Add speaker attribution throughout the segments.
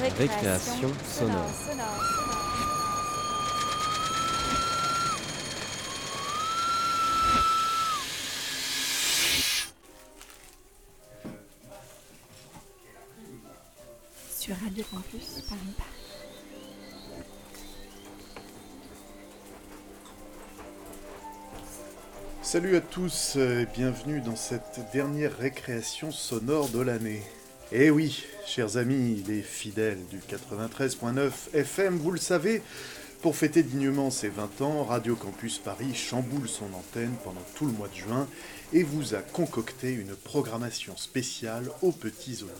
Speaker 1: Récréation sonore.
Speaker 2: Sur Radio Campus Paris.
Speaker 3: Salut à tous et bienvenue dans cette dernière récréation sonore de l'année. Eh oui, chers amis, les fidèles du 93.9 FM, vous le savez, pour fêter dignement ses 20 ans, Radio Campus Paris chamboule son antenne pendant tout le mois de juin et vous a concocté une programmation spéciale aux petits oignons.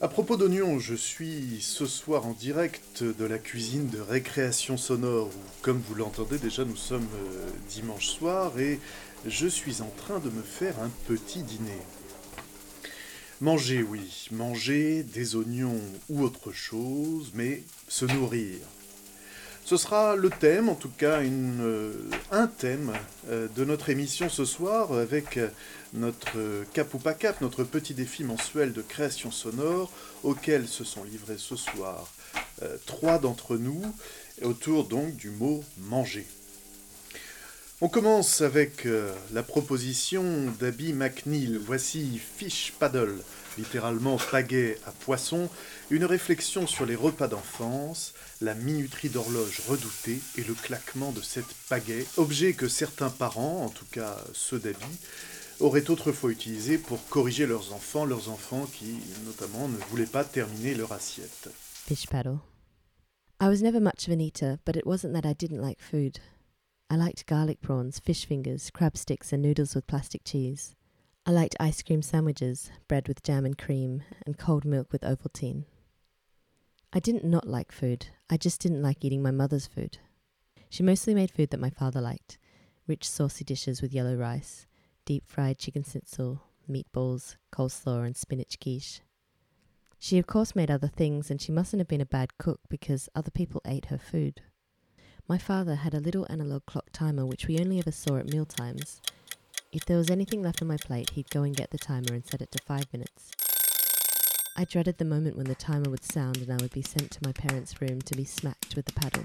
Speaker 3: À propos d'oignons, je suis ce soir en direct de la cuisine de récréation sonore, où, comme vous l'entendez déjà, nous sommes euh, dimanche soir et je suis en train de me faire un petit dîner. Manger, oui, manger des oignons ou autre chose, mais se nourrir. Ce sera le thème, en tout cas euh, un thème euh, de notre émission ce soir avec euh, notre Cap ou pas Cap, notre petit défi mensuel de création sonore auquel se sont livrés ce soir trois d'entre nous autour donc du mot manger. On commence avec la proposition d'Abby McNeil. Voici Fish Paddle, littéralement pagaie à poisson, une réflexion sur les repas d'enfance, la minuterie d'horloge redoutée et le claquement de cette pagaie, objet que certains parents, en tout cas ceux d'habit, auraient autrefois utilisé pour corriger leurs enfants, leurs enfants qui, notamment, ne voulaient pas terminer leur assiette.
Speaker 4: Fish paddle. I was never much of an eater, but it wasn't that I didn't like food. I liked garlic prawns, fish fingers, crab sticks, and noodles with plastic cheese. I liked ice cream sandwiches, bread with jam and cream, and cold milk with Ovaltine. I didn't not like food, I just didn't like eating my mother's food. She mostly made food that my father liked rich, saucy dishes with yellow rice, deep fried chicken schnitzel, meatballs, coleslaw, and spinach quiche. She, of course, made other things, and she mustn't have been a bad cook because other people ate her food. My father had a little analog clock timer which we only ever saw at meal times. If there was anything left on my plate, he'd go and get the timer and set it to five minutes. I dreaded the moment when the timer would sound and I would be sent to my parents' room to be smacked with the paddle.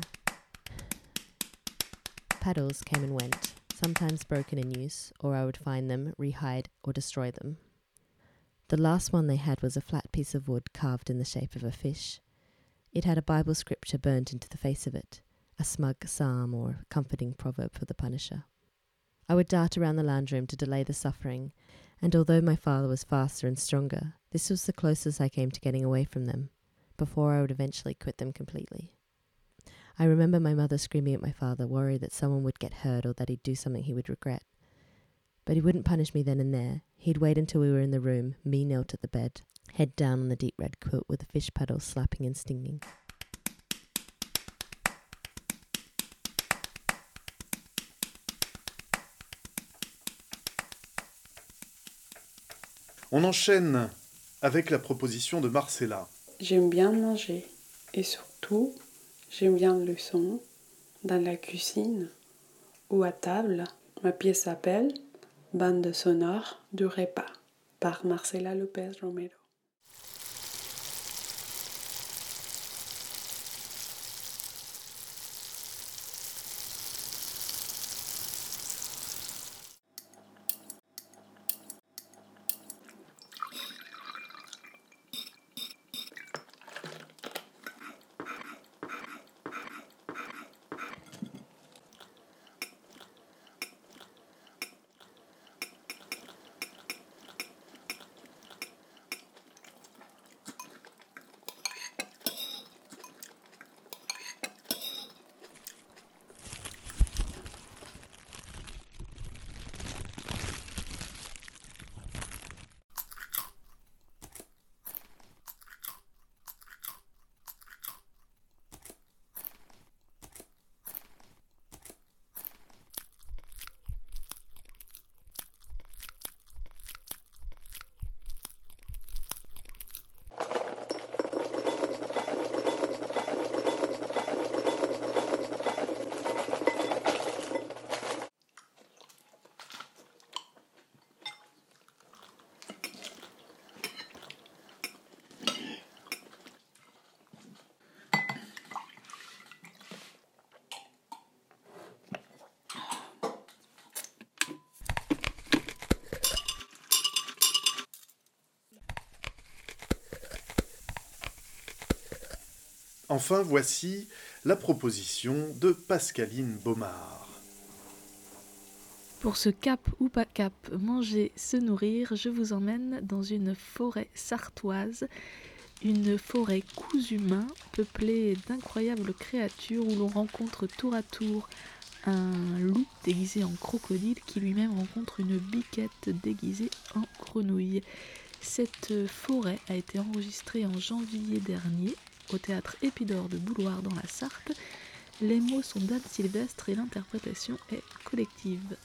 Speaker 4: Paddles came and went, sometimes broken in use, or I would find them, rehide, or destroy them. The last one they had was a flat piece of wood carved in the shape of a fish. It had a Bible scripture burnt into the face of it, a smug psalm or comforting proverb for the punisher. I would dart around the lounge room to delay the suffering, and although my father was faster and stronger, this was the closest I came to getting away from them, before I would eventually quit them completely. I remember my mother screaming at my father, worried that someone would get hurt or that he'd do something he would regret. But he wouldn't punish me then and there. He'd wait until we were in the room, me knelt at the bed, head down on the deep red quilt with the fish paddle slapping and stinging.
Speaker 3: On enchaîne avec la proposition de Marcella.
Speaker 5: J'aime bien manger et surtout, j'aime bien le son dans la cuisine ou à table. Ma pièce s'appelle Bande sonore du repas par Marcela Lopez Romero.
Speaker 3: Enfin, voici la proposition de Pascaline Baumard.
Speaker 6: Pour ce cap ou pas cap, manger, se nourrir, je vous emmène dans une forêt sartoise, une forêt cousu humain peuplée d'incroyables créatures où l'on rencontre tour à tour un loup déguisé en crocodile qui lui-même rencontre une biquette déguisée en grenouille. Cette forêt a été enregistrée en janvier dernier au théâtre Épidore de Bouloir dans la Sarthe. Les mots sont d'Anne Sylvestre et l'interprétation est collective.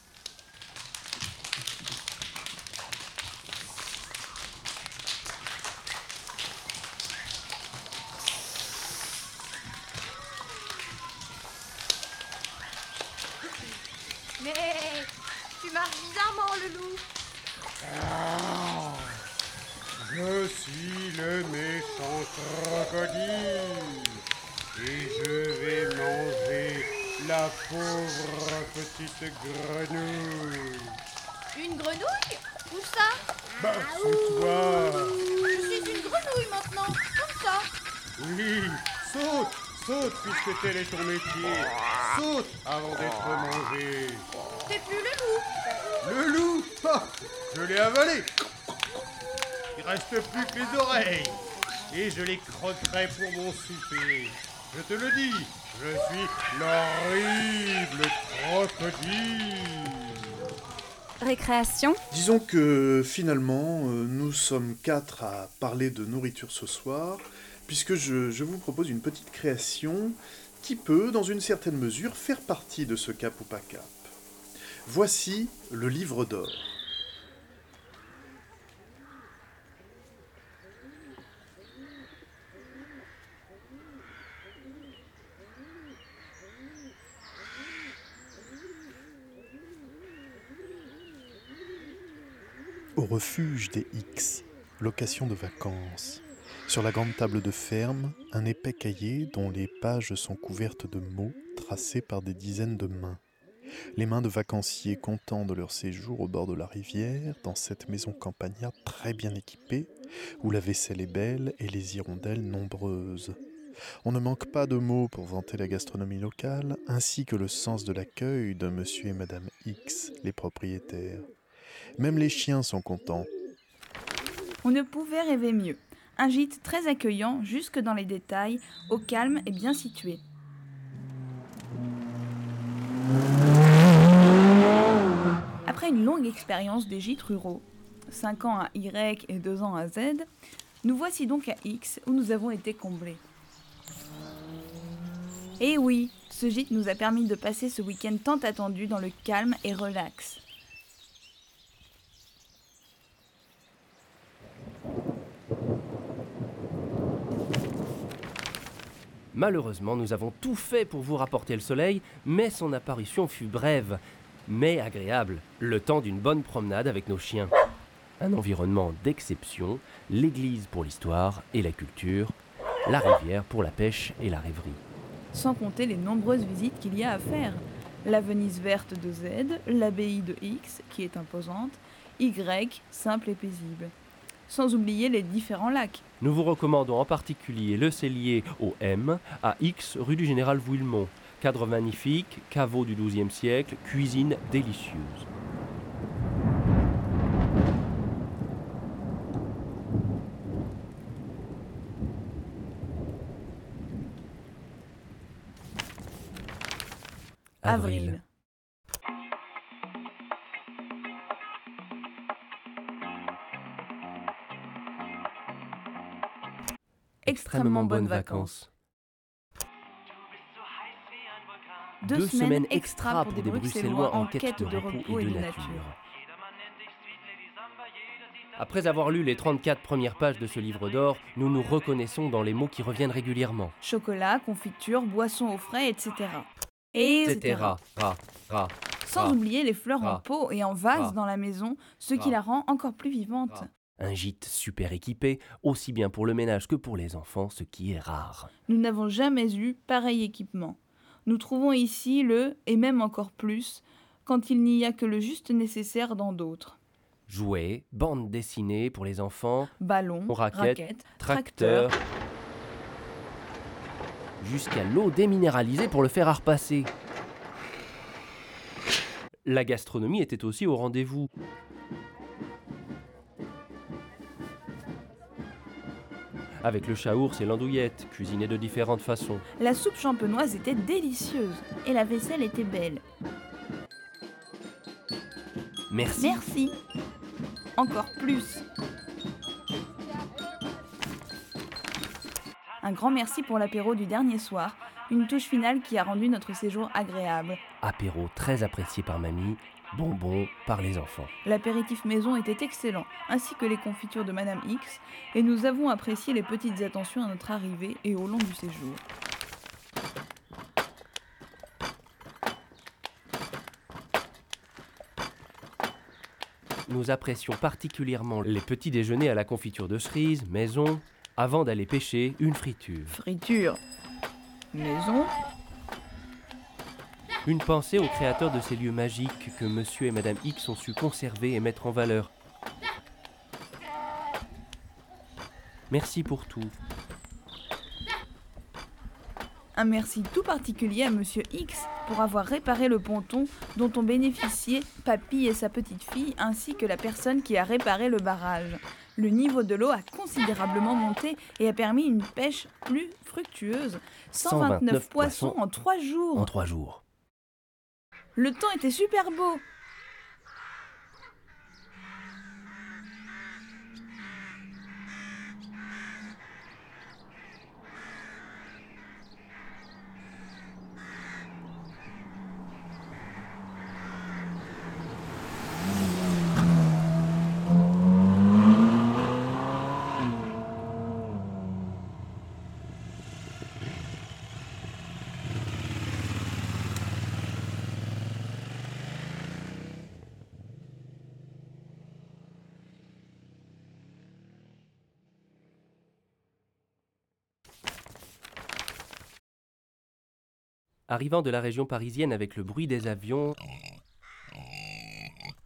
Speaker 2: Mais tu marches bizarrement, le loup.
Speaker 7: Je suis le méchant crocodile et je vais manger la pauvre petite grenouille.
Speaker 2: Une grenouille Où ça
Speaker 7: Bah, c'est toi
Speaker 2: Je suis une grenouille maintenant, comme ça.
Speaker 7: Oui, saute, saute puisque tel est ton métier. Saute avant d'être mangé.
Speaker 2: T'es plus le loup.
Speaker 7: Le loup Ah, Je l'ai avalé Il reste plus que les oreilles Et je les croquerai pour mon souper Je te le dis, je suis l'horrible crocodile
Speaker 8: Récréation
Speaker 3: Disons que finalement, euh, nous sommes quatre à parler de nourriture ce soir, puisque je, je vous propose une petite création qui peut, dans une certaine mesure, faire partie de ce cap ou pas cap. Voici le livre d'or.
Speaker 9: Au refuge des X, location de vacances. Sur la grande table de ferme, un épais cahier dont les pages sont couvertes de mots tracés par des dizaines de mains. Les mains de vacanciers contents de leur séjour au bord de la rivière, dans cette maison campagnarde très bien équipée, où la vaisselle est belle et les hirondelles nombreuses. On ne manque pas de mots pour vanter la gastronomie locale, ainsi que le sens de l'accueil de monsieur et madame X, les propriétaires. Même les chiens sont contents.
Speaker 8: On ne pouvait rêver mieux. Un gîte très accueillant, jusque dans les détails, au calme et bien situé. Après une longue expérience des gîtes ruraux, 5 ans à Y et 2 ans à Z, nous voici donc à X où nous avons été comblés. Et oui, ce gîte nous a permis de passer ce week-end tant attendu dans le calme et relax.
Speaker 1: Malheureusement, nous avons tout fait pour vous rapporter le soleil, mais son apparition fut brève, mais agréable, le temps d'une bonne promenade avec nos chiens. Un environnement d'exception, l'église pour l'histoire et la culture, la rivière pour la pêche et la rêverie.
Speaker 8: sans compter les nombreuses visites qu'il y a à faire. La Venise verte de Z, l'abbaye de X, qui est imposante, Y, simple et paisible. Sans oublier les différents lacs.
Speaker 1: Nous vous recommandons en particulier le cellier au M, à X rue du Général Vouillemont. Cadre magnifique, caveau du XIIe siècle, cuisine délicieuse.
Speaker 8: Avril. Extrêmement bonnes vacances. Deux, semaines extra pour des Bruxellois en quête de repos et de nature.
Speaker 1: Après avoir lu les 34 premières pages de ce livre d'or, nous nous reconnaissons dans les mots qui reviennent régulièrement.
Speaker 8: Chocolat, confiture, boissons au frais, etc. Et
Speaker 1: Etc. Ra, ra.
Speaker 8: Sans
Speaker 1: Ra.
Speaker 8: oublier les fleurs en pot et en vase dans la maison, ce qui la rend encore plus vivante.
Speaker 1: Un gîte super équipé, aussi bien pour le ménage que pour les enfants, ce qui est rare.
Speaker 8: Nous n'avons jamais eu pareil équipement. Nous trouvons ici le, et même encore plus, quand il n'y a que le juste nécessaire dans d'autres.
Speaker 1: Jouets, bandes dessinées pour les enfants,
Speaker 8: Ballons,
Speaker 1: Raquettes,
Speaker 8: raquettes,
Speaker 1: tracteurs.
Speaker 8: tracteurs.
Speaker 1: jusqu'à l'eau déminéralisée pour le fer à repasser. La gastronomie était aussi au rendez-vous. Avec le chaours et l'andouillette, cuisinés de différentes façons.
Speaker 8: La soupe champenoise était délicieuse et la vaisselle était belle.
Speaker 1: Merci.
Speaker 8: Merci. Encore plus. Un grand merci pour l'apéro du dernier soir, une touche finale qui a rendu notre séjour agréable.
Speaker 1: Apéro très apprécié par mamie, bonbons par les enfants.
Speaker 8: L'apéritif maison était excellent, ainsi que les confitures de Madame X, et nous avons apprécié les petites attentions à notre arrivée et au long du séjour.
Speaker 1: Nous apprécions particulièrement les petits déjeuners à la confiture de cerise, maison, avant d'aller pêcher une friture.
Speaker 8: Friture. Maison.
Speaker 1: Une pensée aux créateurs de ces lieux magiques que monsieur et madame X ont su conserver et mettre en valeur. Merci pour tout.
Speaker 8: Un merci tout particulier à Monsieur X pour avoir réparé le ponton dont ont bénéficié Papy et sa petite fille ainsi que la personne qui a réparé le barrage. Le niveau de l'eau a considérablement monté et a permis une pêche plus fructueuse. 129,
Speaker 1: 129
Speaker 8: poissons
Speaker 1: poissons
Speaker 8: en trois jours.
Speaker 1: En trois jours.
Speaker 8: Le temps était super beau.
Speaker 1: Arrivant de la région parisienne avec le bruit des avions,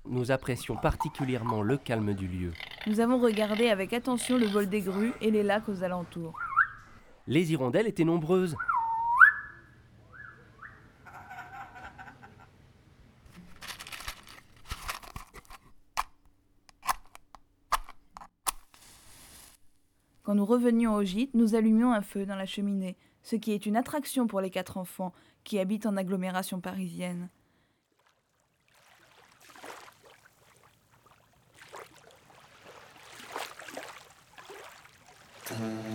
Speaker 1: nous apprécions particulièrement le calme du lieu.
Speaker 8: Nous avons regardé avec attention le vol des grues et les lacs aux alentours.
Speaker 1: Les hirondelles étaient nombreuses.
Speaker 8: Quand nous revenions au gîte, nous allumions un feu dans la cheminée, ce qui est une attraction pour les quatre enfants qui habitent en agglomération parisienne.
Speaker 1: Nous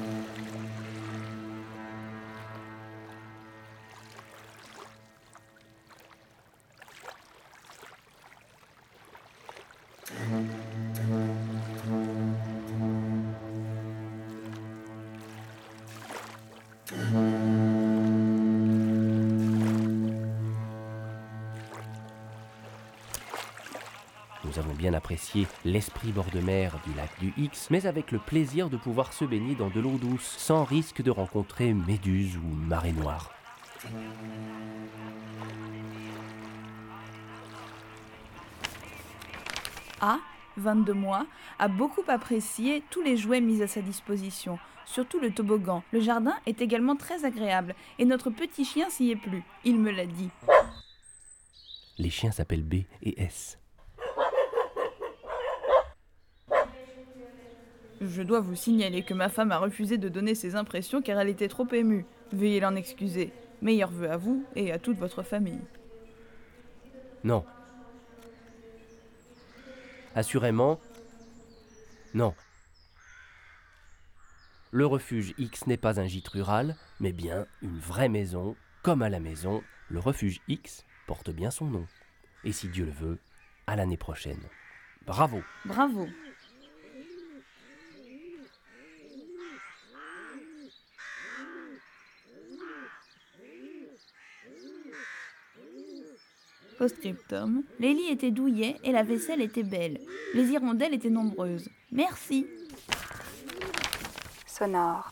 Speaker 1: apprécié l'esprit bord de mer du lac du X, mais avec le plaisir de pouvoir se baigner dans de l'eau douce, sans risque de rencontrer méduses ou marées noires.
Speaker 8: A, 22 mois, a beaucoup apprécié tous les jouets mis à sa disposition, surtout le toboggan. Le jardin est également très agréable et notre petit chien s'y est plu. Il me l'a dit.
Speaker 1: Les chiens s'appellent B et S.
Speaker 8: Je dois vous signaler que ma femme a refusé de donner ses impressions car elle était trop émue. Veuillez l'en excuser. Meilleurs vœux à vous et à toute votre famille.
Speaker 1: Non. Assurément, non. Le refuge X n'est pas un gîte rural, mais bien une vraie maison. Comme à la maison, le refuge X porte bien son nom. Et si Dieu le veut, à l'année prochaine. Bravo
Speaker 8: Bravo. Postscriptum. Les lits étaient douillets et la vaisselle était belle. Les hirondelles étaient nombreuses. Merci.
Speaker 2: Sonore.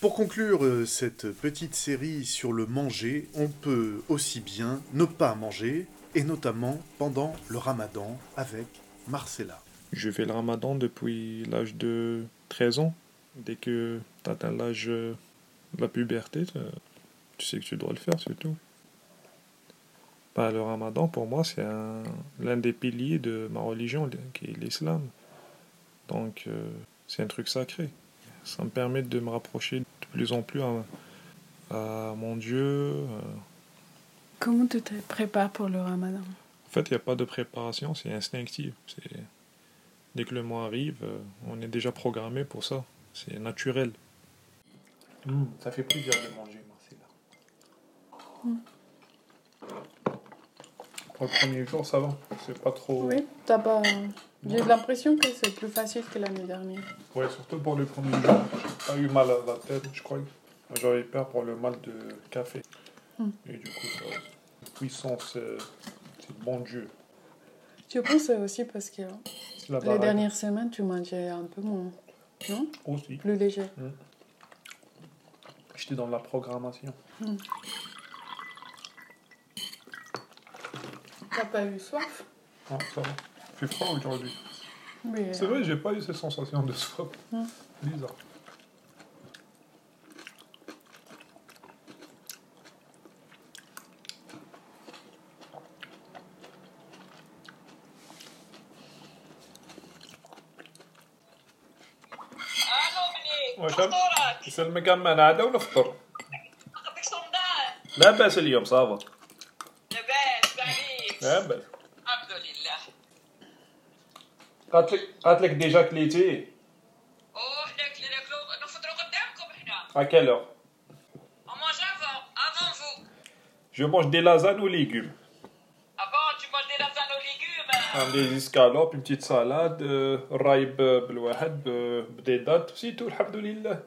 Speaker 3: Pour conclure euh, cette petite série sur le manger, on peut aussi bien ne pas manger, et notamment pendant le ramadan avec Marcella.
Speaker 10: Je fais le ramadan depuis l'âge de 13 ans. Dès que tu atteins l'âge La puberté, tu sais que tu dois le faire, c'est tout. Bah, le ramadan, pour moi, c'est un- l'un des piliers de ma religion, qui est l'islam. Donc, euh, c'est un truc sacré. Ça me permet de me rapprocher de plus en plus à, à mon Dieu. euh.
Speaker 5: Comment tu te prépares pour le ramadan?
Speaker 10: En fait, il n'y a pas de préparation, c'est instinctif. C'est... Dès que le mois arrive, euh, on est déjà programmé pour ça. C'est naturel. ça fait plaisir de manger, Marcella. Pour le premier jour, ça va. C'est pas trop.
Speaker 5: Oui, t'as pas. J'ai l'impression que c'est plus facile que l'année dernière.
Speaker 10: Ouais, surtout pour le premier jour. J'ai pas eu mal à la tête, je crois. J'avais peur pour le mal de café.
Speaker 5: Hmm.
Speaker 10: Et du coup, ça, puissance, euh, c'est bon Dieu.
Speaker 5: Je pense que c'est aussi parce que
Speaker 10: la
Speaker 5: les dernières semaines, tu mangeais un peu moins. Non?
Speaker 10: Aussi.
Speaker 5: Plus léger.
Speaker 10: J'étais dans la programmation.
Speaker 5: Hmm. T'as pas eu soif
Speaker 10: Non, ça va. Il fait froid aujourd'hui.
Speaker 5: Oui.
Speaker 10: C'est vrai, j'ai pas eu cette sensation de soif.
Speaker 5: Hmm.
Speaker 10: Bizarre. واش يسلمك امان عاده ولا فطر؟ لا باس اليوم صافا
Speaker 11: لاباس بعيد
Speaker 10: لا باس
Speaker 11: الحمد لله
Speaker 10: قالت لك قالت لك ديجا كليتي
Speaker 11: اوه حنا كلينا كلو نفطروا قدامكم حنا
Speaker 10: À quelle heure
Speaker 11: On mange avant, avant vous.
Speaker 10: Je mange des lasagnes aux légumes.
Speaker 11: Avant, tu manges des lasagnes aux légumes.
Speaker 10: des escalopes, une petite salade, euh, رايب بالواحد ب- بيضات سيتو الحمد لله.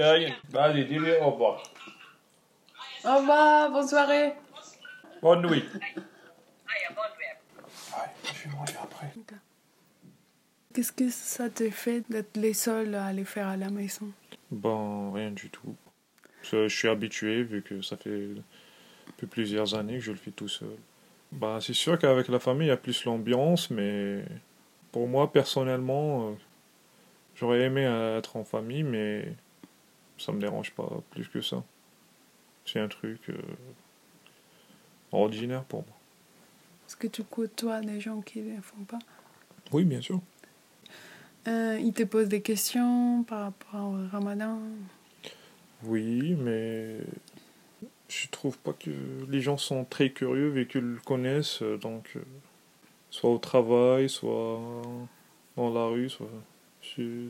Speaker 10: Sérieux Vas-y, dis-lui au revoir.
Speaker 5: Au revoir, bonne soirée.
Speaker 10: Bonne nuit.
Speaker 11: Après.
Speaker 5: Qu'est-ce que ça te fait d'être les seuls à les faire à la maison?
Speaker 10: Ben, rien du tout. Je suis habitué vu que ça fait plusieurs années que je le fais tout seul. Ben, c'est sûr qu'avec la famille, il y a plus l'ambiance, mais pour moi, personnellement, euh, j'aurais aimé être en famille, mais ça me dérange pas plus que ça. C'est un truc euh, ordinaire pour moi.
Speaker 5: Est-ce que tu côtoies des gens qui ne le font pas?
Speaker 10: Oui, bien sûr.
Speaker 5: Euh, Ils te posent des questions par rapport au ramadan?
Speaker 10: Oui, mais je trouve pas que les gens sont très curieux vu qu'ils le connaissent, donc euh, soit au travail, soit dans la rue, soit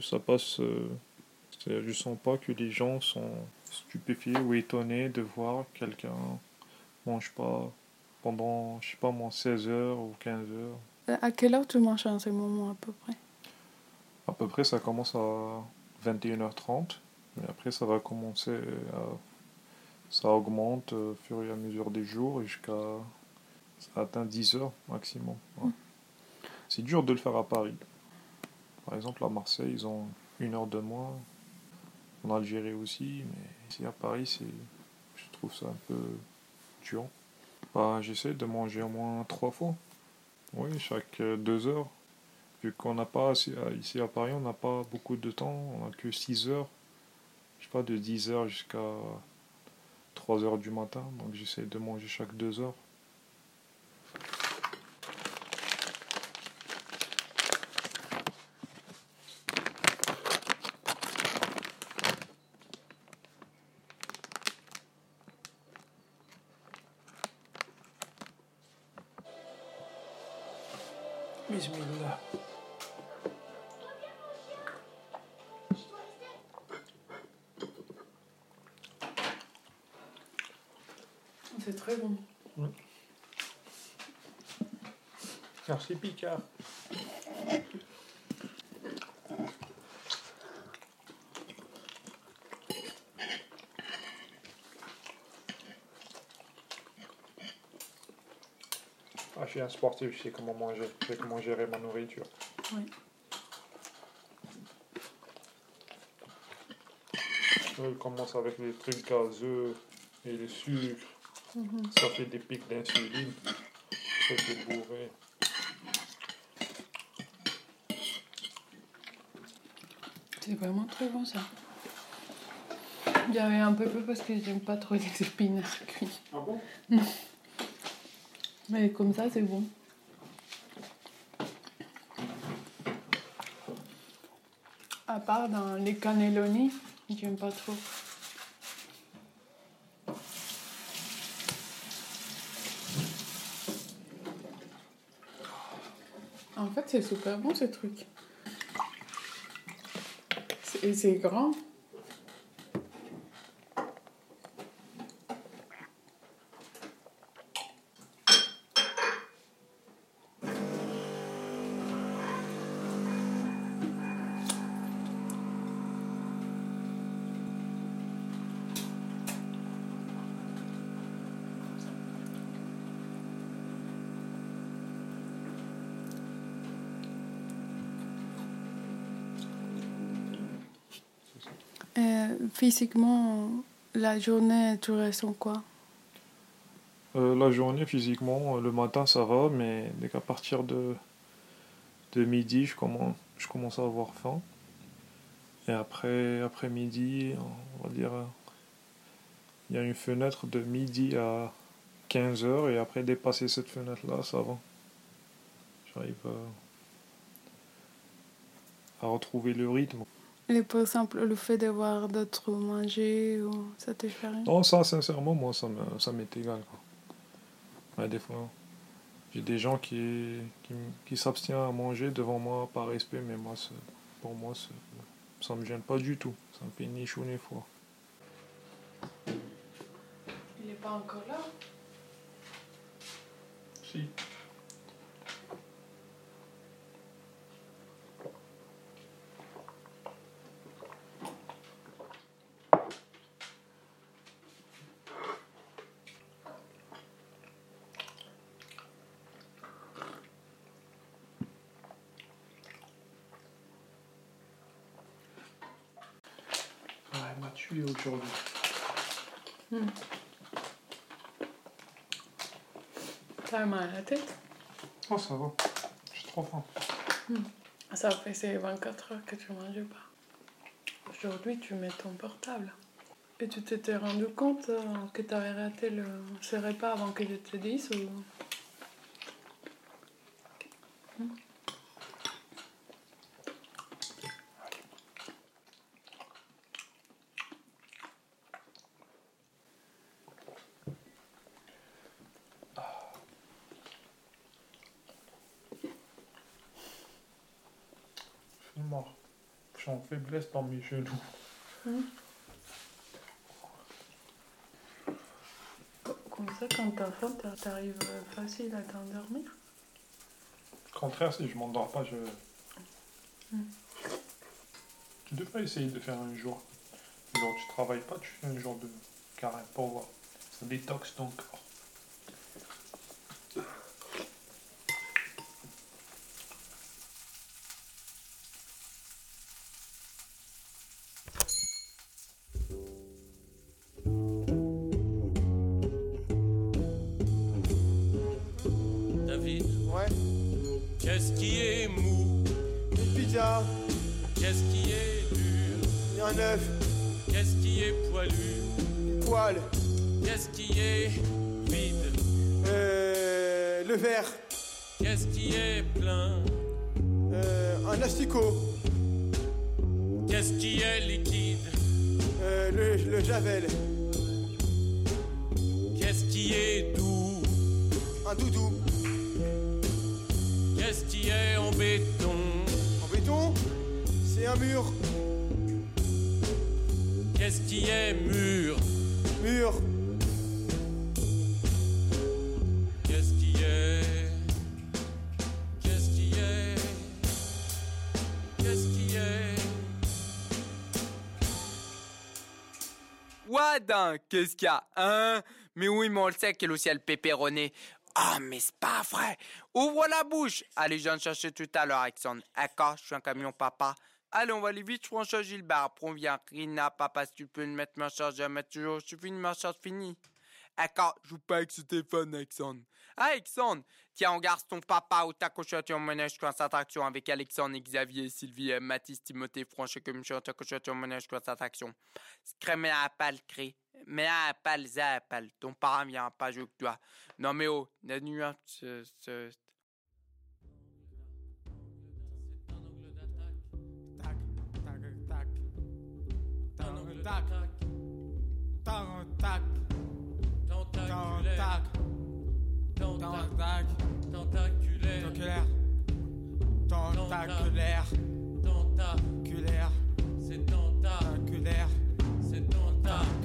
Speaker 10: ça passe. euh, c'est- je sens pas que les gens sont stupéfiés ou étonnés de voir quelqu'un mange pas pendant, je sais pas moi, 16 heures ou 15 heures.
Speaker 5: Euh, À quelle heure tu manges en ce moment à peu près?
Speaker 10: À peu près, ça commence à 21h30. Mais après, ça va commencer à... Ça augmente euh, au fur et à mesure des jours et jusqu'à... Ça atteint 10h maximum. ouais. C'est dur de le faire à Paris. Par exemple, à Marseille, ils ont une heure de moins. En Algérie aussi. Mais ici à Paris, c'est... Je trouve ça un peu dur. Bah, j'essaie de manger au moins trois fois. Oui, chaque euh, deux heures. Vu qu'on n'a pas, ici à- ici à Paris, on n'a pas beaucoup de temps, on n'a que 6 heures. Je sais pas, de 10 heures jusqu'à 3 heures du matin, donc j'essaie de manger chaque 2 heures.
Speaker 5: Très bon.
Speaker 10: Merci Picard. Ah, je suis un sportif, je sais comment manger, je sais comment gérer ma nourriture.
Speaker 5: Oui.
Speaker 10: Je commence avec les trucs gazeux et le sucre.
Speaker 5: Mhm.
Speaker 10: Ça fait des pics d'insuline. Ça fait bourré.
Speaker 5: C'est vraiment très bon ça. J'avais un peu peur parce que j'aime pas trop les épinards cuits.
Speaker 10: Ah bon?
Speaker 5: Non. Mais comme ça, c'est bon. À part dans les cannelloni, j'aime pas trop. En fait, c'est super bon ce truc. Et c'est grand. Physiquement, la journée, tu ressens quoi?
Speaker 10: Euh, la journée, physiquement, euh, le matin, ça va, mais dès qu'à partir de, de midi, je commence, je commence à avoir faim. Et après, après midi, on va dire, il y a une fenêtre de midi à 15 heures, et après dépasser cette fenêtre-là, ça va. J'arrive à retrouver le rythme.
Speaker 5: Et par exemple, le fait de voir d'autres manger, ou ça te fait rien?
Speaker 10: Non, ça, sincèrement, moi, ça me- ça m'est égal. Quoi. Ouais, des fois, j'ai des gens qui, qui, qui s'abstiennent à manger devant moi par respect, mais moi, pour moi, ça me gêne pas du tout. Ça me fait ni chaud ni froid.
Speaker 5: Il n'est pas encore là?
Speaker 10: Si. Ouais, aujourd'hui.
Speaker 5: Hmm. T'as mal à la tête
Speaker 10: Oh, ça va. J'ai trop faim.
Speaker 5: Ça fait ces 24 heures que tu manges pas. Aujourd'hui, tu mets ton portable. Et tu t'étais rendu compte euh, que tu avais raté le, ce repas avant que je te dise ou...
Speaker 10: Je suis mort. Faiblesse dans mes genoux.
Speaker 5: Comme ça, quand t'as faim, t'a- t'arrives facile à t'endormir.
Speaker 10: Au contraire, si je m'endors pas, je.
Speaker 5: Mm.
Speaker 10: Tu devrais essayer de faire un jour. Genre, tu travailles pas, tu fais un jour de carême pour voir. Ça détoxe ton corps.
Speaker 12: Qu'est-ce
Speaker 13: qu'il y a, hein? Mais oui, mais on le sait qu'il y a aussi le pépéroné. Ah, mais c'est pas vrai! Ouvre la bouche! Allez, je viens de chercher tout à l'heure, Alexandre. D'accord, je suis un camion papa. Allez, on va aller vite, François Gilbert. Après, on vient. Rina, papa, si tu peux me mettre ma charge, je vais mettre toujours. Je finis ma charge finie. D'accord, joue pas avec ce téléphone, Alexandre. Ah, Alexandre, tiens, garde ton papa ou ta on ménage attraction avec Alexandre Xavier, Sylvie, euh, Mathis, Timothée, Franche, je ta on ménage attraction. Crème à pas le cri. Mais à pas le zappal. Ton parent vient pas jouer que toi. Non, mais oh, la nuance, ce,
Speaker 14: tac, tac, tac,
Speaker 12: tentaculaire, tentaculaire,
Speaker 14: tentaculaire,
Speaker 12: c'est tenta,
Speaker 14: tentaculaire,
Speaker 12: c'est tenta,
Speaker 14: tentaculaire,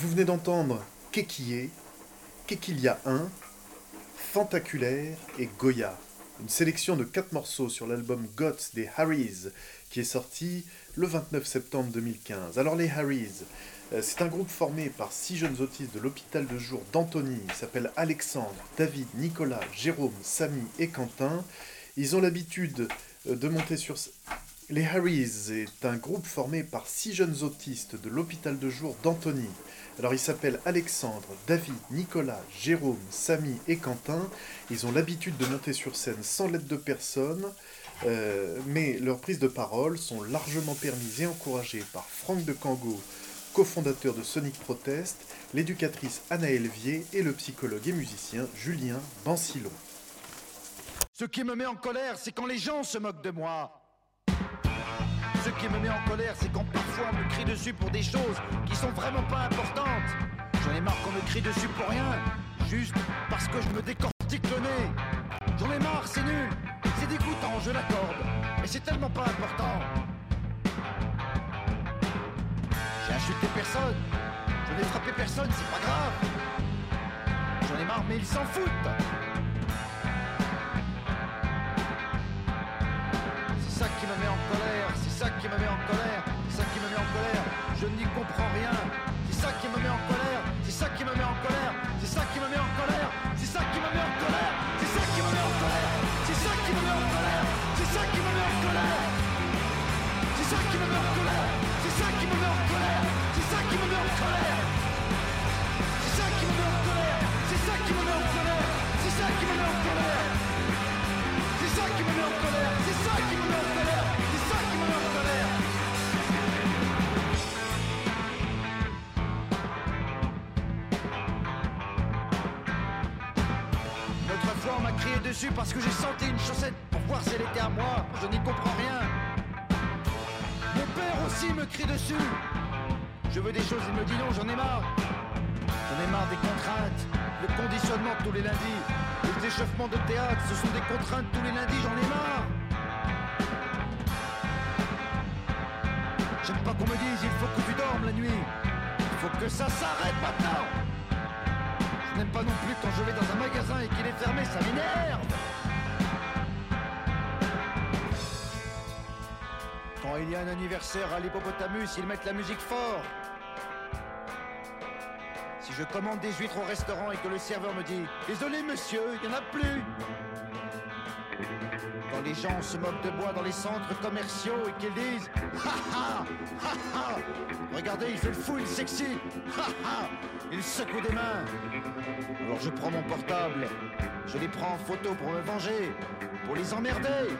Speaker 3: Vous venez d'entendre Kekié, Kekilia 1, Fantaculaire et Goya. Une sélection de quatre morceaux sur l'album Gots des Harrys, qui est sorti le 29 septembre 2015. Alors les Harrys, euh, c'est un groupe formé par six jeunes autistes de l'hôpital de jour d'Antony. Ils s'appellent Alexandre, David, Nicolas, Jérôme, Samy et Quentin. Ils ont l'habitude euh, de monter sur... Les Harrys est un groupe formé par six jeunes autistes de l'hôpital de jour d'Antony. Alors ils s'appellent Alexandre, David, Nicolas, Jérôme, Samy et Quentin. Ils ont l'habitude de monter sur scène sans l'aide de personne, euh, mais leurs prises de parole sont largement permises et encouragées par Franck de Cango, cofondateur de Sonic Protest, l'éducatrice Anna Elvier et le psychologue et musicien Julien Bancilon.
Speaker 15: Ce qui me met en colère, c'est quand les gens se moquent de moi. Ce qui me met en colère, c'est quand parfois on me crie dessus pour des choses qui sont vraiment pas importantes. J'en ai marre qu'on me crie dessus pour rien, juste parce que je me décortique le nez. J'en ai marre, c'est nul, c'est dégoûtant, je l'accorde, mais c'est tellement pas important. J'ai insulté personne, je n'ai frappé personne, c'est pas grave. J'en ai marre, mais ils s'en foutent. C'est ça qui me met en colère, ça qui met en colère, parce que j'ai senti une chaussette pour voir si elle était à moi. Je n'y comprends rien. Mon père aussi me crie dessus. Je veux des choses, il me dit non, j'en ai marre. J'en ai marre des contraintes, le conditionnement tous les lundis, les échauffements de théâtre, ce sont des contraintes tous les lundis, j'en ai marre. J'aime pas qu'on me dise il faut que tu dormes la nuit. Il faut que ça s'arrête maintenant. N'aime pas non plus quand je vais dans un magasin et qu'il est fermé, ça m'énerve. Quand il y a un anniversaire à l'hippopotamus, ils mettent la musique fort. Si je commande des huîtres au restaurant et que le serveur me dit Désolé monsieur, il n'y en a plus. Les gens se moquent de moi dans les centres commerciaux et qu'ils disent Ha ha Ha ha. Regardez, il fait le fou, il s'excite Ha ha. Il secoue des mains. Alors je prends mon portable, je les prends en photo pour me venger, pour les emmerder.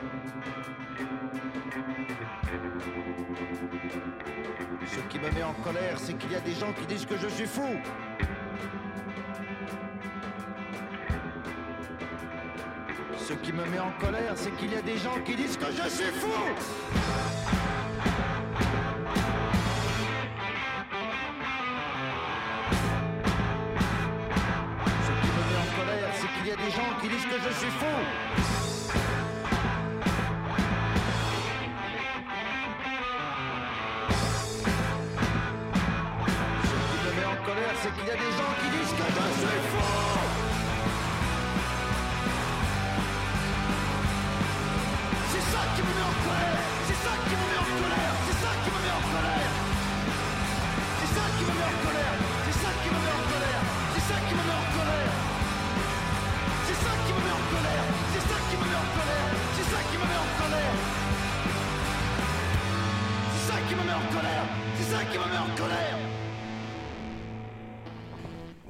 Speaker 15: Ce qui me met en colère, c'est qu'il y a des gens qui disent que je suis fou. Ce qui me met en colère, c'est qu'il y a des gens qui disent que je suis fou. Ce qui me met en colère, c'est qu'il y a des gens qui disent que je suis fou.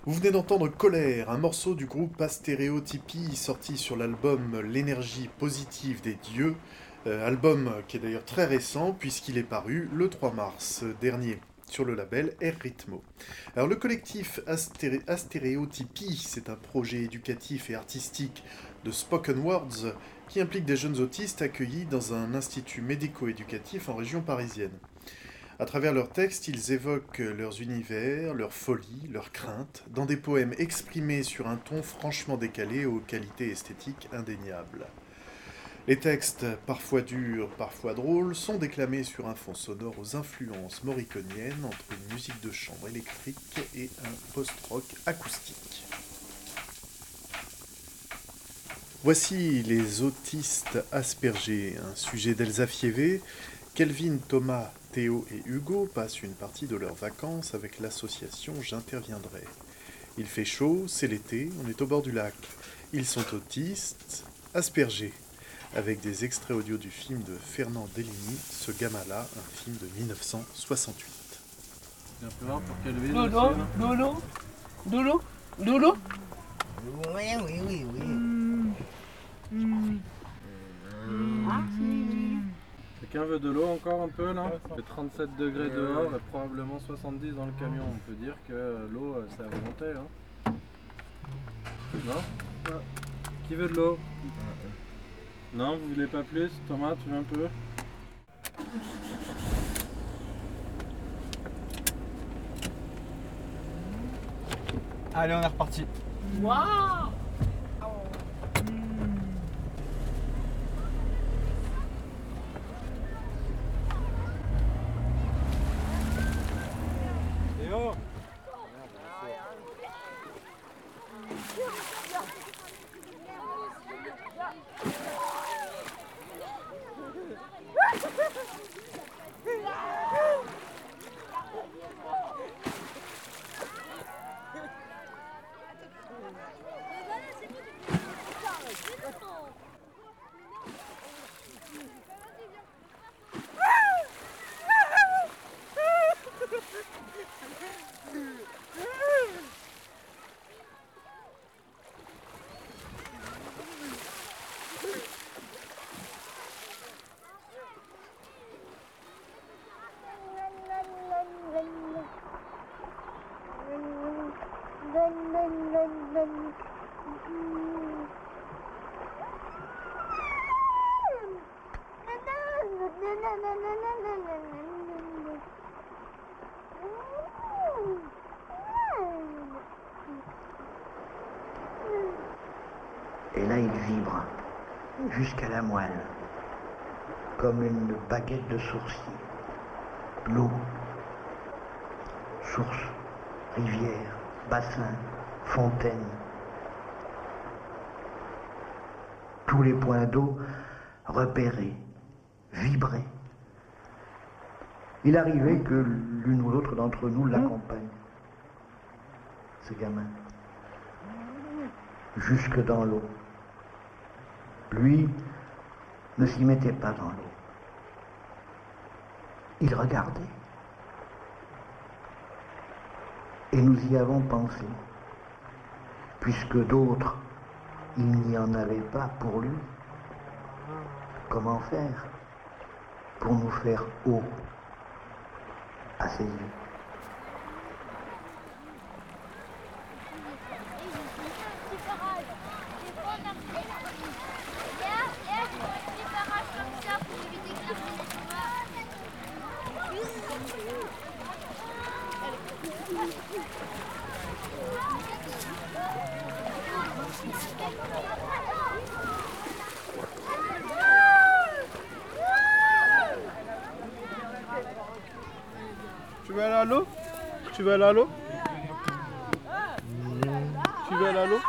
Speaker 3: Vous venez d'entendre Colère, un morceau du groupe Astéréotypie sorti sur l'album L'énergie positive des dieux, euh, album qui est d'ailleurs très récent puisqu'il est paru le 3 mars dernier sur le label Air Ritmo. Alors le collectif Astéré- Astéréotypie, c'est un projet éducatif et artistique de spoken words qui implique des jeunes autistes accueillis dans un institut médico-éducatif en région parisienne. À travers leurs textes, ils évoquent leurs univers, leurs folies, leurs craintes, dans des poèmes exprimés sur un ton franchement décalé aux qualités esthétiques indéniables. Les textes, parfois durs, parfois drôles, sont déclamés sur un fond sonore aux influences moriconiennes entre une musique de chambre électrique et un post-rock acoustique. Voici les autistes aspergés, un sujet d'Elsa Fievé. Kelvin, Thomas, Théo et Hugo passent une partie de leurs vacances avec l'association J'interviendrai. Il fait chaud, c'est l'été, on est au bord du lac. Ils sont autistes, aspergés, avec des extraits audio du film de Fernand Deligny, Ce gamin-là, un film de 1968.
Speaker 16: Bien plus rare pour Kelvin.
Speaker 17: Dodo. Dodo, Dodo, Dodo.
Speaker 18: Oui, oui, oui, oui.
Speaker 16: Quelqu'un veut de l'eau encore un peu là Il fait 37 degrés dehors et probablement 70 dans le camion. On peut dire que euh, l'eau euh, c'est à volonté. Hein. Non Qui veut de l'eau Non, vous voulez pas plus Thomas, tu veux un peu?
Speaker 14: Allez, on est reparti.
Speaker 17: Waouh
Speaker 14: Théo
Speaker 19: Et là, il vibre jusqu'à la moelle, comme une baguette de sourcil. L'eau, source, rivière, bassin, fontaine. Tous les points d'eau repérés, vibrés. Il arrivait que l'une ou l'autre d'entre nous l'accompagne, ce gamin, jusque dans l'eau. Lui ne s'y mettait pas dans l'eau. Il regardait. Et nous y avons pensé, puisque d'autres, il n'y en avait pas pour lui. Comment faire pour nous faire haut à ses yeux?
Speaker 16: Tu veux aller à l'eau? Tu veux aller à l'eau? Tu veux aller à l'eau?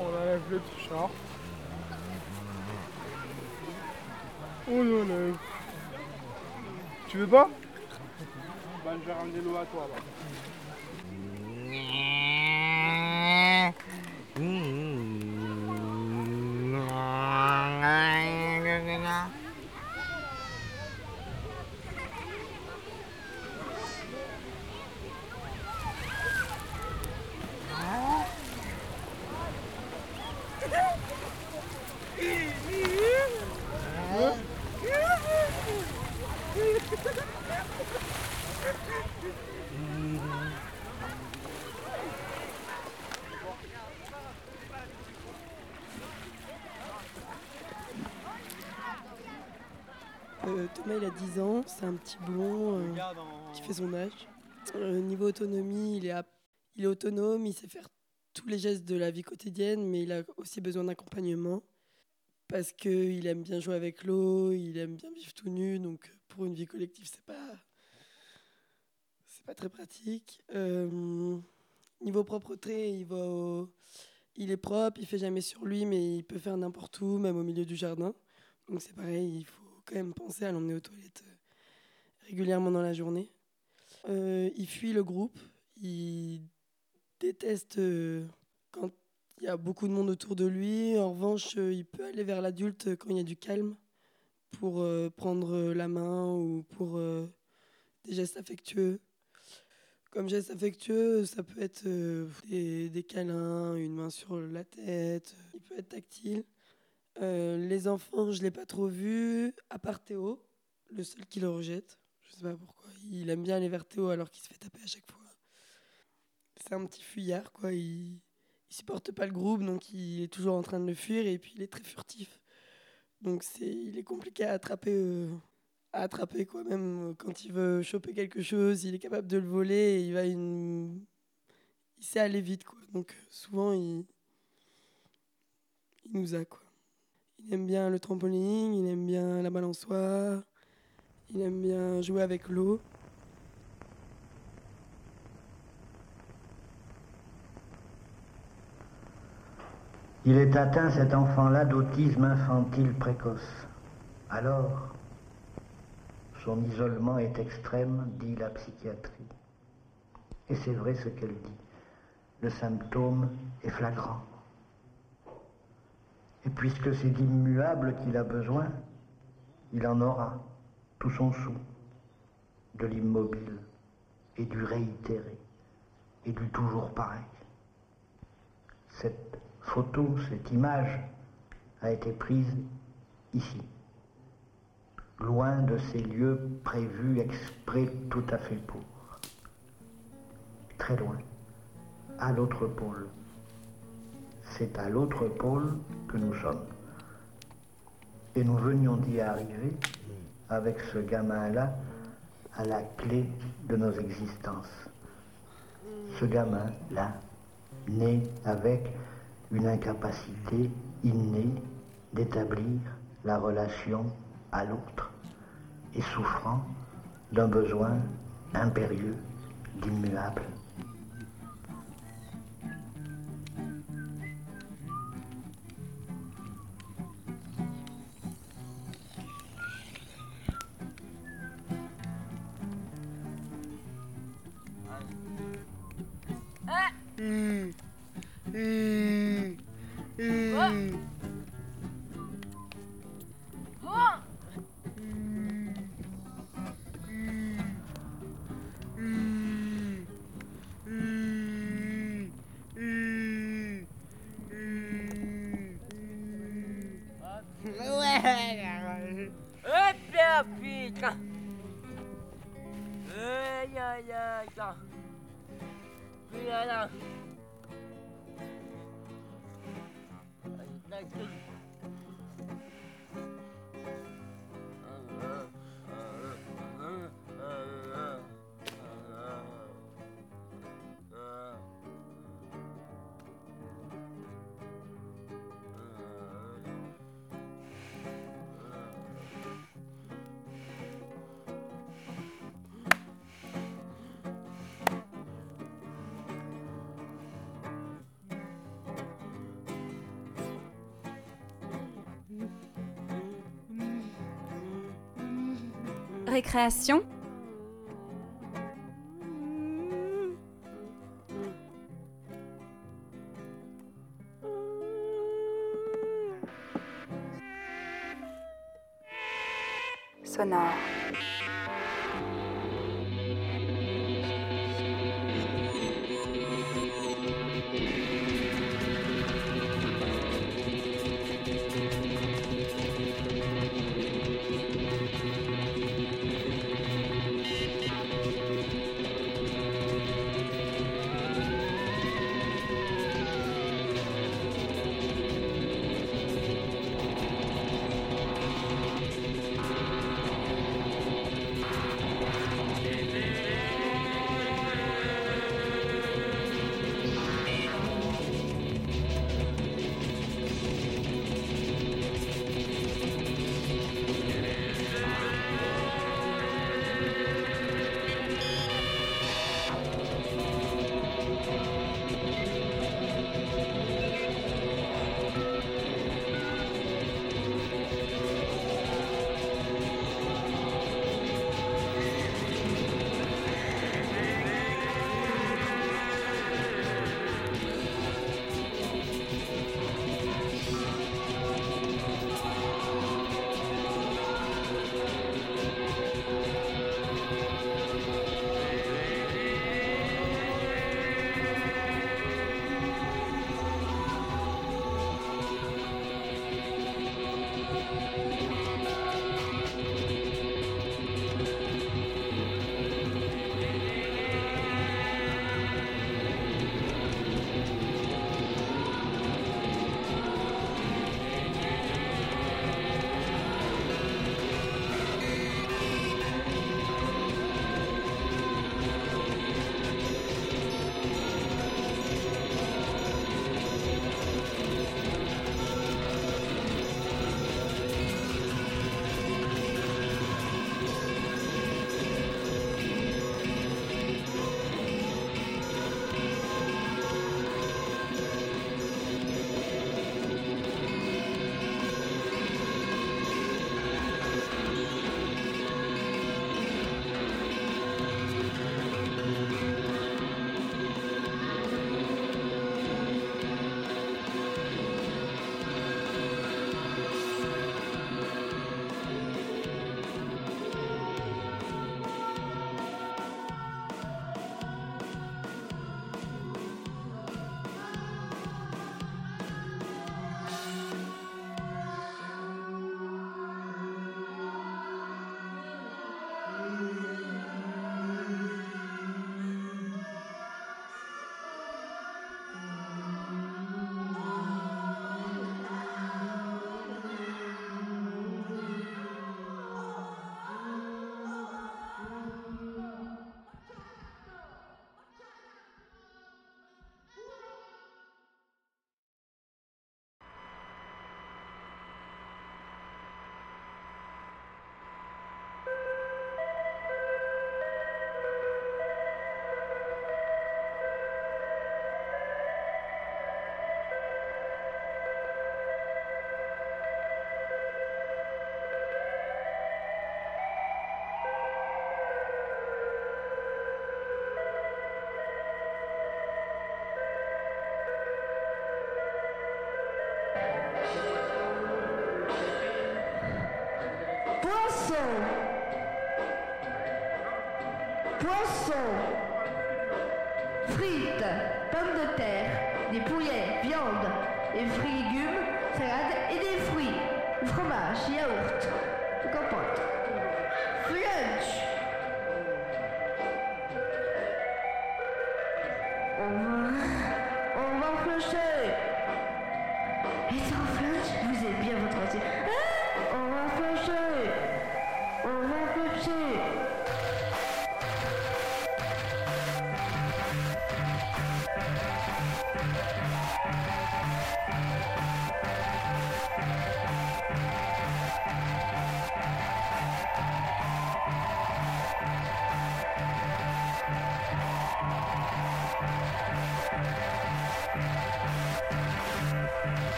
Speaker 16: On enlève le t-shirt. On enlève. Tu veux pas? Bah je vais ramener l'eau à toi là.
Speaker 20: Euh, Thomas, il a 10 ans, c'est un petit blond euh, qui fait son âge. Euh, niveau autonomie, il est, autonome, il sait faire tous les gestes de la vie quotidienne, mais il a aussi besoin d'accompagnement parce qu'il aime bien jouer avec l'eau, il aime bien vivre tout nu, donc pour une vie collective, c'est pas, c'est pas très pratique. Euh, niveau propreté, il, il est propre, il fait jamais sur lui, mais il peut faire n'importe où, même au milieu du jardin. Donc c'est pareil, il faut quand même penser à l'emmener aux toilettes régulièrement dans la journée. Euh, il fuit le groupe, il déteste euh, quand il y a beaucoup de monde autour de lui. En revanche, euh, il peut aller vers l'adulte quand il y a du calme pour prendre la main ou pour des gestes affectueux. Comme geste affectueux, ça peut être des, câlins, une main sur la tête, il peut être tactile. Les enfants, je ne l'ai pas trop vu, à part Théo, le seul qui le rejette. Je sais pas pourquoi. Il aime bien aller vers Théo alors qu'il se fait taper à chaque fois. C'est un petit fuyard, quoi. Il, il supporte pas le groupe, donc il est toujours en train de le fuir et puis il est très furtif. Donc c'est, il est compliqué à attraper, euh, à attraper quoi. Même euh, quand il veut choper quelque chose, il est capable de le voler et il va une, il sait aller vite quoi. Donc euh, souvent il, il nous a quoi. Il aime bien le trampoline, il aime bien la balançoire, il aime bien jouer avec l'eau.
Speaker 19: Il est atteint, cet enfant-là, d'autisme infantile précoce. Alors, son isolement est extrême, dit la psychiatrie. Et c'est vrai ce qu'elle dit. Le symptôme est flagrant. Et puisque c'est d'immuable qu'il a besoin, il en aura tout son sou, de l'immobile et du réitéré et du toujours pareil. Cette photo, cette image a été prise ici, loin de ces lieux prévus exprès tout à fait pour, très loin, à l'autre pôle. C'est à l'autre pôle que nous sommes. Et nous venions d'y arriver avec ce gamin-là à la clé de nos existences. Ce gamin-là, né avec une incapacité innée d'établir la relation à l'autre et souffrant d'un besoin impérieux d'immuable.
Speaker 21: Récréation sonore.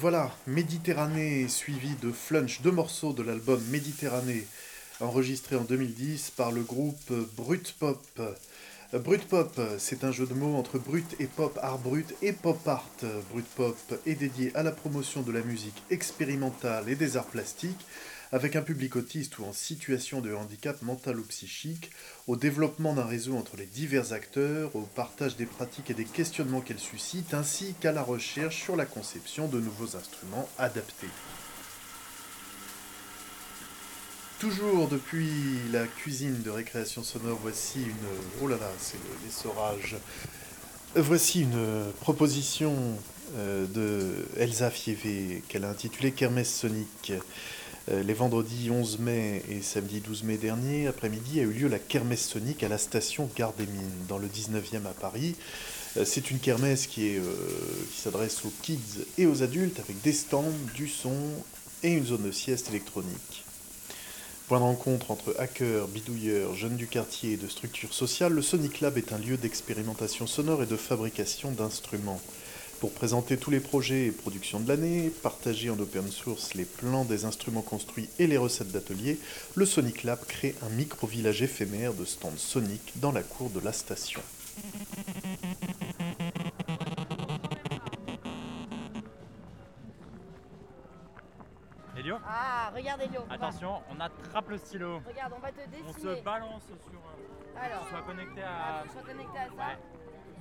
Speaker 3: Voilà, Méditerranée suivi de Flunch, deux morceaux de l'album Méditerranée, enregistré en 2010 par le groupe Brut Pop. Brut Pop, c'est un jeu de mots entre brut et pop, art brut et pop art. Brut Pop est dédié à la promotion de la musique expérimentale et des arts plastiques, avec un public autiste ou en situation de handicap mental ou psychique, au développement d'un réseau entre les divers acteurs, au partage des pratiques et des questionnements qu'elle suscite, ainsi qu'à la recherche sur la conception de nouveaux instruments adaptés. Toujours depuis la cuisine de récréation sonore, voici une... Oh là là, c'est le- l'essorage. Voici une proposition euh, de Elsa Fievé qu'elle a intitulée Kermesse Sonic. Euh, Les vendredis 11 mai et samedi 12 mai dernier, après-midi, a eu lieu la Kermesse Sonic à la station Gare des Mines, dans le 19e à Paris. Euh, C'est une kermesse euh, qui s'adresse aux kids et aux adultes avec des stands, du son et une zone de sieste électronique. Point de rencontre entre hackers, bidouilleurs, jeunes du quartier et de structures sociales, le Sonic Lab est un lieu d'expérimentation sonore et de fabrication d'instruments. Pour présenter tous les projets et productions de l'année, partager en open source les plans des instruments construits et les recettes d'atelier, le Sonic Lab crée un micro-village éphémère de stands Sonic dans la cour de la station.
Speaker 22: Elio?
Speaker 23: Ah, regarde Elio. va.
Speaker 22: Attention, on attrape le stylo.
Speaker 23: Regarde, on va te dessiner.
Speaker 22: On se balance sur. euh,
Speaker 23: Alors.
Speaker 22: Soit connecté
Speaker 23: Ah,
Speaker 22: à.
Speaker 23: sois connecté à ça.
Speaker 22: Ouais.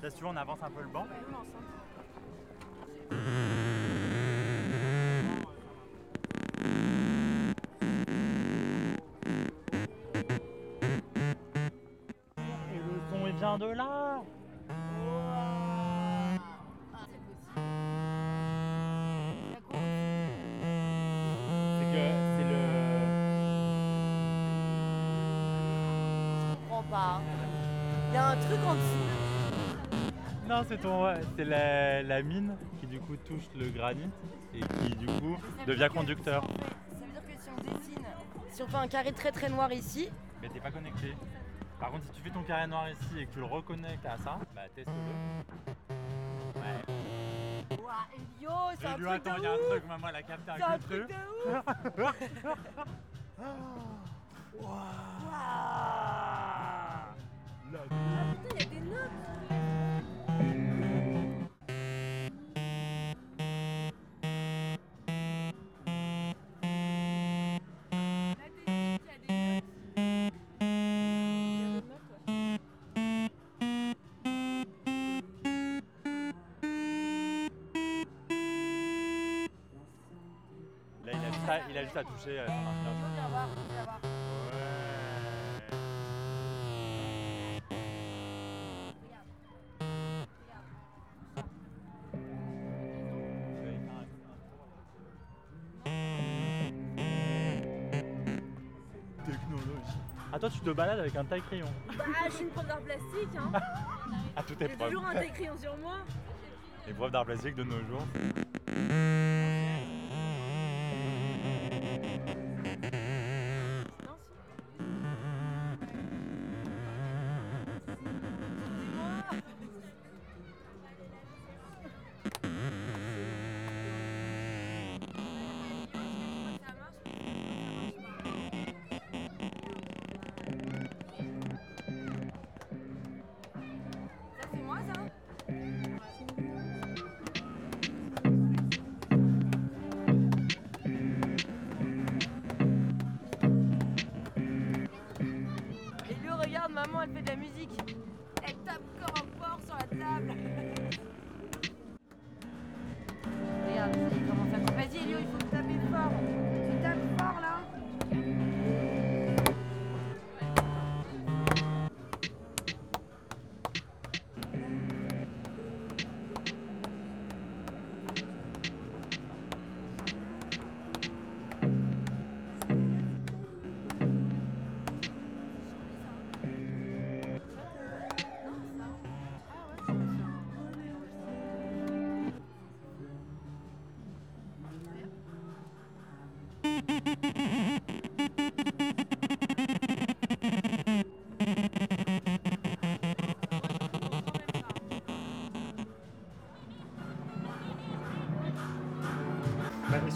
Speaker 22: Ça, si tu veux, on avance un peu le banc.
Speaker 23: Ouais, on avance, hein.
Speaker 22: Et le son, il vient de là C'est que c'est le.
Speaker 23: Je comprends pas. Il y a un truc en dessous.
Speaker 22: Non, c'est ton, ouais, c'est la, la mine qui du coup touche le granit et qui du coup devient conducteur.
Speaker 23: Ça veut dire que si on dessine, si on fait un carré très très noir ici,
Speaker 22: Mais t'es pas connecté. Par contre, si tu fais ton carré noir ici et que tu le reconnectes à ça, bah teste-le. Ouais.
Speaker 23: Ouah, Elio, c'est un truc
Speaker 22: attends, il y a un truc, maman, elle a capté un
Speaker 23: un truc
Speaker 22: de. La
Speaker 23: Ah putain, il y a des notes.
Speaker 22: Juste à. Technologie. Ah, toi, tu te balades avec un taille crayon.
Speaker 23: Bah, je suis une prof d'art plastique, hein.
Speaker 22: À toute
Speaker 23: J'ai
Speaker 22: épreuve.
Speaker 23: toujours un taille crayon sur moi.
Speaker 22: Épreuve d'art plastique de nos jours.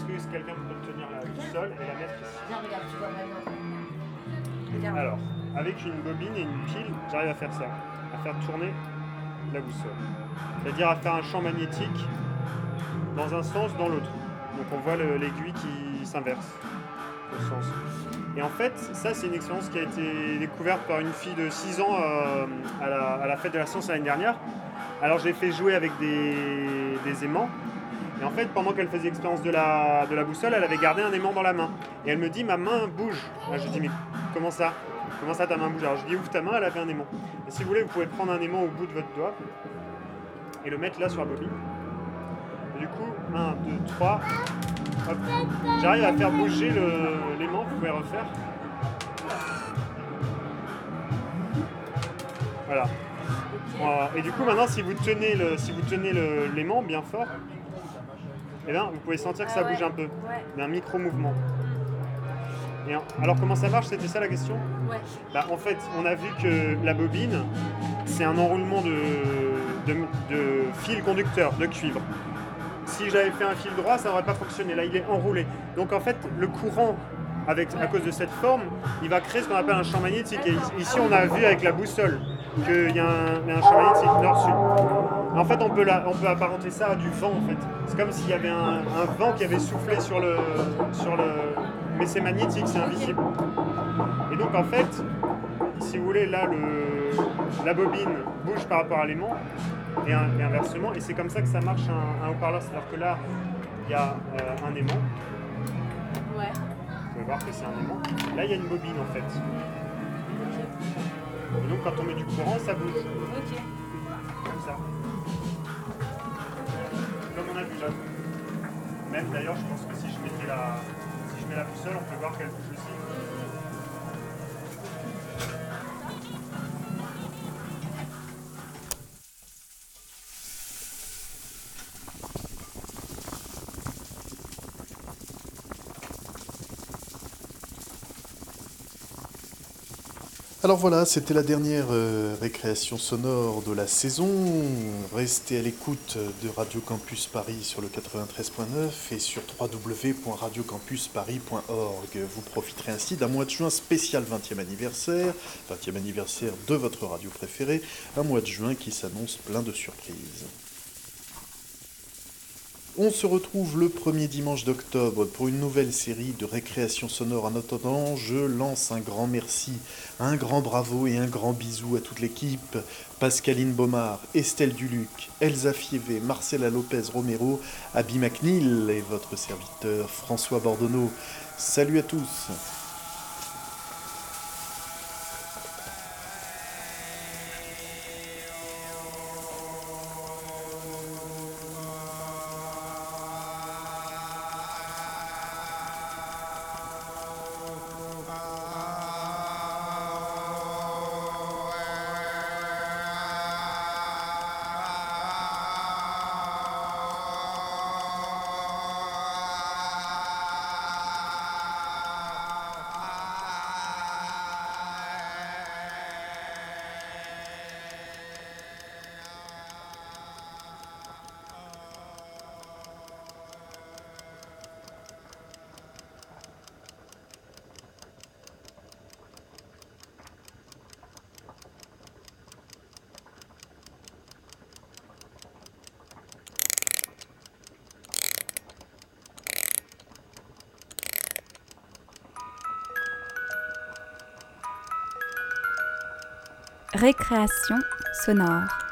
Speaker 24: Que quelqu'un peut tenir la boussole et la mettre ici
Speaker 23: Viens, regarde, tu vois maintenant. Regarde.
Speaker 24: Alors, avec une bobine et une pile, j'arrive à faire ça, à faire tourner la boussole. C'est-à-dire à faire un champ magnétique dans un sens, dans l'autre. Donc on voit le- l'aiguille qui s'inverse au sens. Et en fait, ça c'est une expérience qui a été découverte par une fille de 6 ans euh, à, la, à la fête de la science l'année dernière. Alors je l'ai fait jouer avec des, des aimants. Fait, pendant qu'elle faisait l'expérience de la, boussole, elle avait gardé un aimant dans la main. Et elle me dit, ma main bouge. Là, je dis, mais comment ça? Comment ça ta main bouge? Alors je dis, ouvre ta main, elle avait un aimant. Et si vous voulez, vous pouvez prendre un aimant au bout de votre doigt et le mettre là sur la bobine. Et du coup, 1, 2, 3. Hop. J'arrive à faire bouger l'aimant, vous pouvez refaire. Voilà. Et du coup, maintenant, si vous tenez l'aimant bien fort, eh bien, vous pouvez sentir que ça
Speaker 23: Ah ouais.
Speaker 24: bouge un peu.
Speaker 23: Ouais.
Speaker 24: Un micro-mouvement. Et en- alors, comment ça marche? C'était ça la question?
Speaker 23: Ouais.
Speaker 24: Bah, En fait, on a vu que la bobine, c'est un enroulement de, de, de fil conducteur, de cuivre. Si j'avais fait un fil droit, ça n'aurait pas fonctionné. Là, il est enroulé. Donc, en fait, le courant, avec, à cause de cette forme, il va créer ce qu'on appelle un champ magnétique. Et ici, on a vu avec la boussole qu'il y a un champ magnétique nord-sud. En fait, on peut, la- on peut apparenter ça à du vent, en fait. C'est comme s'il y avait un, un vent qui avait soufflé sur le... Sur le... Mais c'est magnétique, c'est invisible. Et donc, en fait, si vous voulez, là, le, la bobine bouge par rapport à l'aimant et, un- et inversement. Et c'est comme ça que ça marche un, un haut-parleur. C'est-à-dire que là, il y a euh, un aimant.
Speaker 23: Ouais.
Speaker 24: Vous pouvez voir que c'est un aimant. Là, il y a une bobine, en fait. Et donc, quand on met du courant, ça bouge.
Speaker 23: Ok.
Speaker 24: Même d'ailleurs, je pense que si je mettais la, si je mets la boussole, on peut voir qu'elle bouge
Speaker 3: Alors voilà, c'était la dernière euh, récréation sonore de la saison. Restez à l'écoute de Radio Campus Paris sur le 93.9 et sur www.radiocampusparis.org. Vous profiterez ainsi d'un mois de juin spécial 20e anniversaire, 20e anniversaire de votre radio préférée, un mois de juin qui s'annonce plein de surprises. On se retrouve le premier dimanche d'octobre pour une nouvelle série de récréation sonore. En attendant, je lance un grand merci, un grand bravo et un grand bisou à toute l'équipe. Pascaline Baumard, Estelle Duluc, Elsa Fievé, Marcela Lopez Romero, Abby McNeil et votre serviteur François Bordonneau. Salut à tous.
Speaker 21: Récréation sonore.